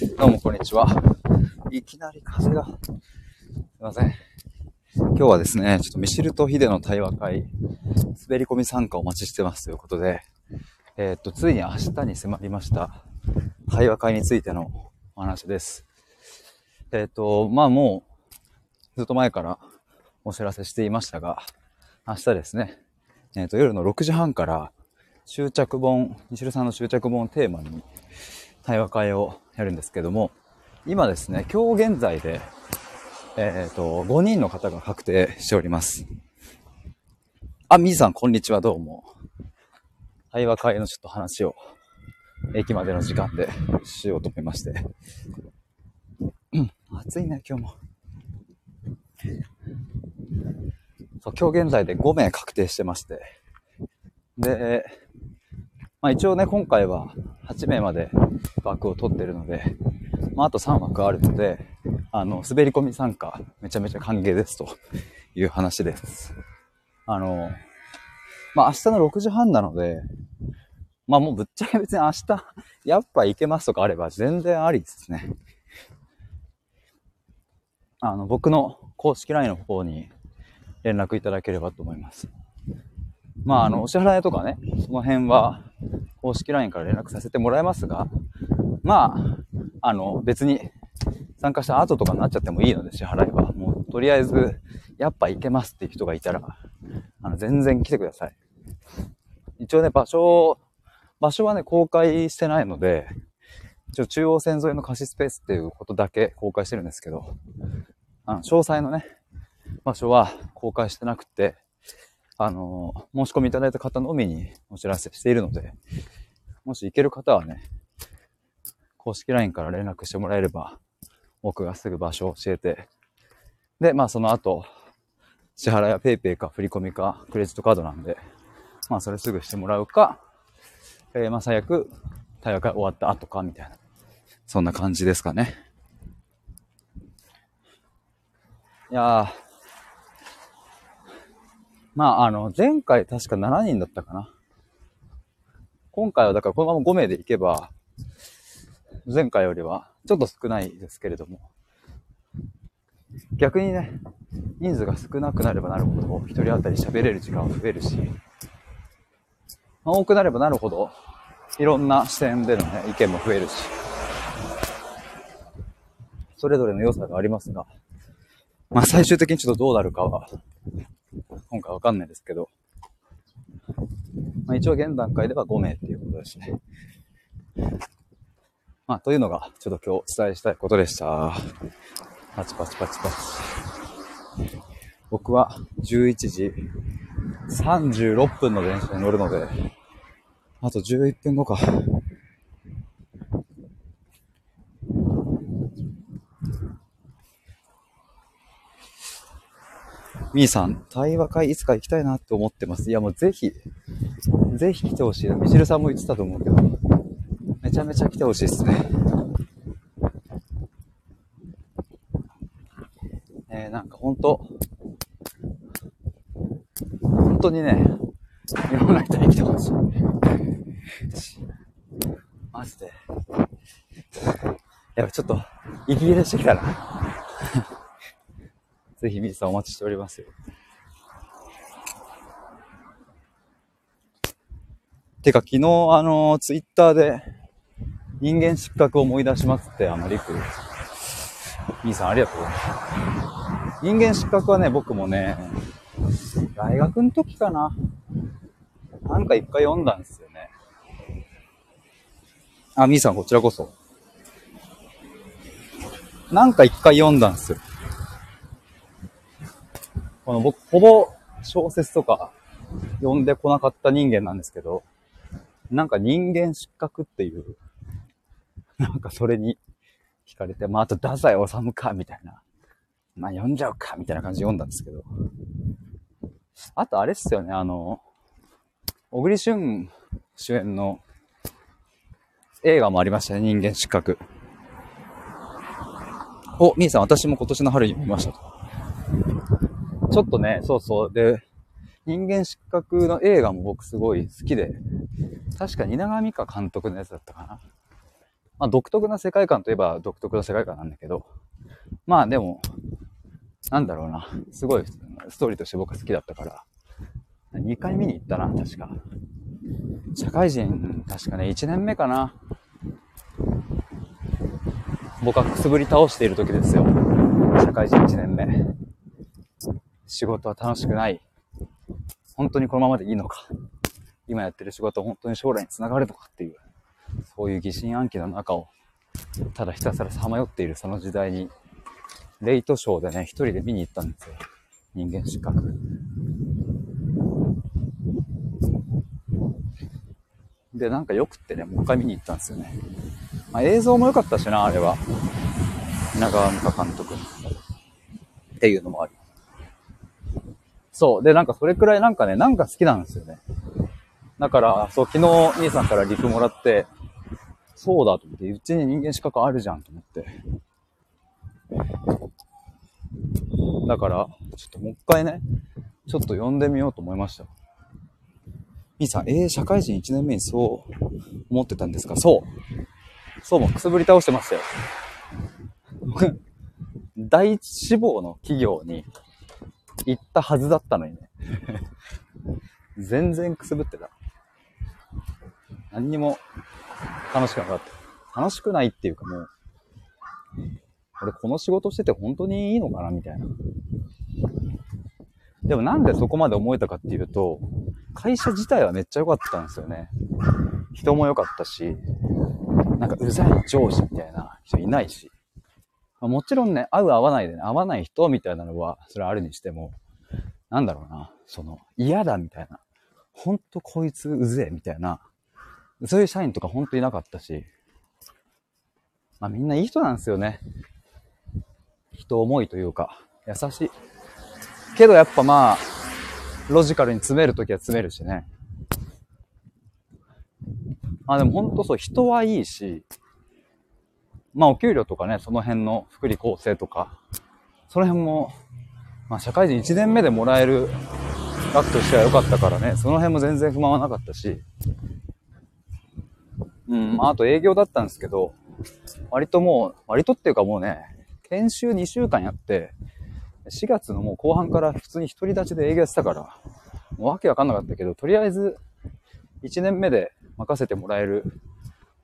どうもこんにちは。いきなり風が。すいません。今日はですね、ちょっとミシルとヒデの対話会、滑り込み参加お待ちしてますということで、えー、っと、ついに明日に迫りました対話会についてのお話です。えー、っと、まあもう、ずっと前からお知らせしていましたが、明日ですね、えー、っと、夜の6時半から執着本、ミシルさんの執着本をテーマに対話会をやるんですけども、今ですね、今日現在で、えっ、ー、と、5人の方が確定しております。あ、みーさん、こんにちは、どうも。対話会のちょっと話を、駅までの時間でしようと思いまして。うん、暑いね、今日も。そう、今日現在で5名確定してまして。で、まあ一応ね、今回は8名まで枠を取ってるので、まあ、あと3枠あるので、あの、滑り込み参加、めちゃめちゃ歓迎ですという話です。あの、まあ、明日の6時半なので、まあ、もうぶっちゃけ別に明日、やっぱ行けますとかあれば全然ありですね。あの、僕の公式 LINE の方に連絡いただければと思います。まあ、あの、お支払いとかね、その辺は公式 LINE から連絡させてもらいますが、まあ、あの、別に参加した後とかになっちゃってもいいので、支払いは。もう、とりあえず、やっぱ行けますっていう人がいたら、あの、全然来てください。一応ね、場所、場所はね、公開してないので、一応中央線沿いの貸しスペースっていうことだけ公開してるんですけど、あの、詳細のね、場所は公開してなくて、あの、申し込みいただいた方のみにお知らせしているので、もし行ける方はね、公式 LINE から連絡してもらえれば、僕がすぐ場所を教えて、で、まあその後、支払いは PayPay か振り込みかクレジットカードなんで、まあそれすぐしてもらうか、えー、まあ最悪、対話会終わった後かみたいな、そんな感じですかね。いやー、まああの、前回確か7人だったかな。今回はだからこのまま5名でいけば、前回よりはちょっと少ないですけれども、逆にね、人数が少なくなればなるほど、一人当たり喋れる時間は増えるし、まあ、多くなればなるほど、いろんな視点でのね、意見も増えるし、それぞれの良さがありますが、まあ最終的にちょっとどうなるかは、今回わかんないですけど、まあ、一応現段階では5名っていうことですね。まあ、というのが、ちょっと今日お伝えしたいことでした。パチパチパチパチ。僕は11時36分の電車に乗るので、あと11分後か。みーさん、対話会いつか行きたいなって思ってます。いやもうぜひ、ぜひ来てほしいな。みちるさんも言ってたと思うけど。めちゃめちゃ来てほしいっすね。えー、なんかほんと、本当にね、日本の人に来てほしい。マジで。やっぱちょっと、息切れしてきたな。ぜひ、みさんお待ちしておりますよ。てか、昨日、あの、ツイッターで、人間失格を思い出しますって、あの、リク。兄さんありがとうございます。人間失格はね、僕もね、大学の時かな。なんか一回読んだんですよね。あ、みーさんこちらこそ。なんか一回読んだんですよ。この僕、ほぼ小説とか読んでこなかった人間なんですけど、なんか人間失格っていう なんかそれに惹かれて、まあ、あと、太宰治か、みたいな。まあ、読んじゃうか、みたいな感じで読んだんですけど。あと、あれっすよね、あの、小栗旬主演の映画もありましたね、人間失格。お、みーさん、私も今年の春に見ましたと。ちょっとね、そうそう。で、人間失格の映画も僕すごい好きで、確か蜷川美香監督のやつだったかな。まあ独特な世界観といえば独特な世界観なんだけど、まあでも、なんだろうな。すごいストーリーとして僕は好きだったから、2回見に行ったな、確か。社会人、確かね、1年目かな。僕はくすぶり倒している時ですよ。社会人1年目。仕事は楽しくない。本当にこのままでいいのか。今やってる仕事は本当に将来につながるのかっていう、そういう疑心暗鬼の中を、ただひたすらさまよっているその時代に、レイトショーでね、一人で見に行ったんですよ。人間失格。で、なんかよくってね、もう一回見に行ったんですよね。まあ、映像も良かったしな、あれは。稲川美香監督っていうのもあり。そう。で、なんかそれくらいなんかね、なんか好きなんですよね。だから、そう、昨日兄さんからリプもらって、そうだと思って、うちに人間資格あるじゃんと思って。だから、ちょっともう一回ね、ちょっと呼んでみようと思いました。兄さん、えー、社会人1年目にそう思ってたんですか？そう。そうもくすぶり倒してましたよ。第一志望の企業に行ったはずだったのにね。全然くすぶってた。何にも楽しくなかった。楽しくないっていうかもう、俺この仕事してて本当にいいのかなみたいな。でもなんでそこまで思えたかっていうと、会社自体はめっちゃ良かったんですよね。人も良かったし、なんかうざい上司みたいな人いないし。ま、もちろんね、合う合わないでね、合わない人みたいなのは、それはあるにしても、なんだろうな、その、嫌だみたいな。ほんとこいつうぜえみたいな。そういう社員とかほんといなかったし。まあみんないい人なんですよね。人思いというか、優しい。けどやっぱまあ、ロジカルに詰めるときは詰めるしね。まあ、でもほんとそう、人はいいし、まあお給料とかね、その辺の福利厚生とか、その辺も、まあ社会人1年目でもらえる額としては良かったからね、その辺も全然不満はなかったし、うん、まああと営業だったんですけど、割ともう、割とっていうかもうね、研修2週間やって、4月のもう後半から普通に独り立ちで営業やってたから、もうわけわかんなかったけど、とりあえず、1年目で任せてもらえる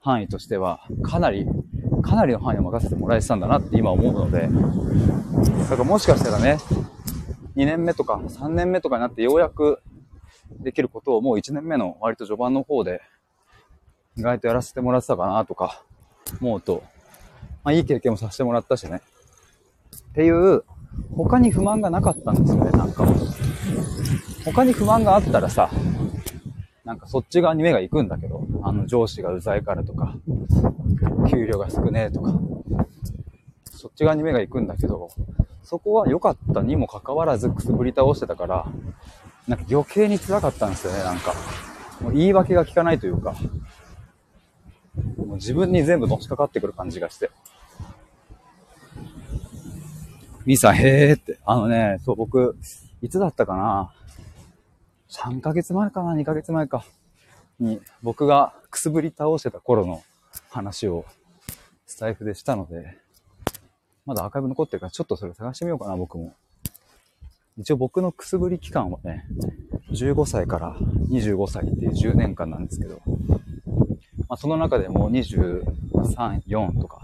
範囲としては、かなり、かなりの範囲を任せてもらえてたんだなって今思うので、だからもしかしたらね、2年目とか3年目とかになってようやくできることをもう1年目の割と序盤の方で意外とやらせてもらってたかなとか思うと、まあいい経験もさせてもらったしね。っていう、他に不満がなかったんですよね、なんか。他に不満があったらさ、なんかそっち側に目が行くんだけど、あの上司がうざいからとか、給料が少ねえとか、そっち側に目が行くんだけど、そこは良かったにもかかわらずくすぶり倒してたから、なんか余計に辛かったんですよね、なんか。もう言い訳が効かないというか、もう自分に全部のしかかってくる感じがして。ミーさん、へーって。あのね、そう、僕、いつだったかな？3ヶ月前かな ?2 ヶ月前か。に、僕がくすぶり倒してた頃の話をスタイフでしたので、まだアーカイブ残ってるからちょっとそれ探してみようかな、僕も。一応僕のくすぶり期間はね、15歳から25歳っていう10年間なんですけど、まあ、その中でも23、4とか、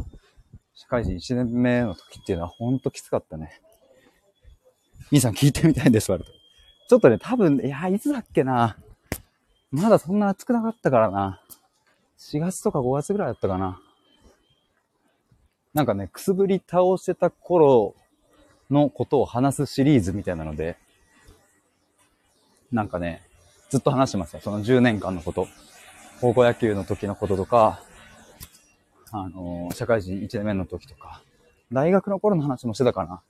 社会人1年目の時っていうのはほんときつかったね。兄さん聞いてみたいです、割と。ちょっとね、多分、いや、いつだっけな。まだそんな暑くなかったからな。4月とか5月ぐらいだったかな。なんかね、くすぶり倒してた頃のことを話すシリーズみたいなので、なんかね、ずっと話してますよ。その10年間のこと。高校野球の時のこととか、あのー、社会人1年目の時とか、大学の頃の話もしてたかな。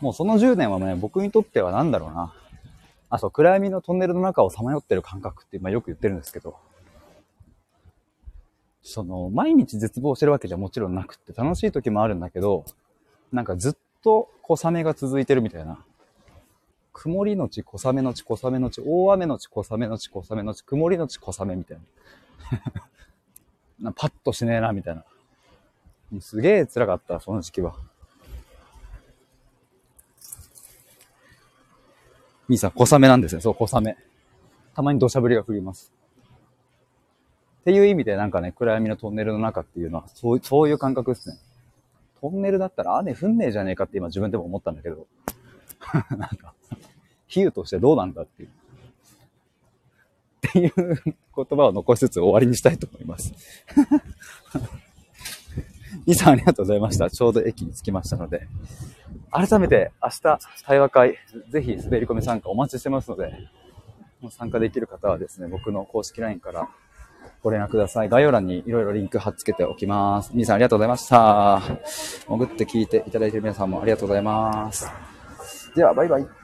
もうその10年はね、僕にとっては何だろうな。あ、そう、暗闇のトンネルの中をさまよってる感覚って、まあよく言ってるんですけど、その、毎日絶望してるわけじゃもちろんなくって、楽しい時もあるんだけど、なんかずっと小雨が続いてるみたいな。曇りのち小雨のち小雨のち、大雨のち小雨のち小雨のち、曇りのち小雨みたいな。なパッとしねえな、みたいな。すげえ辛かった、その時期は。兄さん、小雨なんですね。そう、小雨。たまに土砂降りが降ります。っていう意味でなんかね、暗闇のトンネルの中っていうのは、そうそういう感覚ですね。トンネルだったら雨降んねえじゃねえかって今自分でも思ったんだけど、なんか、比喩としてどうなんだっていう。っていう言葉を残しつつ終わりにしたいと思います。イさんありがとうございました。ちょうど駅に着きましたので。改めて明日対話会、ぜひ滑り込み参加お待ちしてますので、参加できる方はですね、僕の公式 LINE からご連絡ください。概要欄にいろいろリンク貼っつけておきます。皆さんありがとうございました。潜って聞いていただいている皆さんもありがとうございます。では、バイバイ。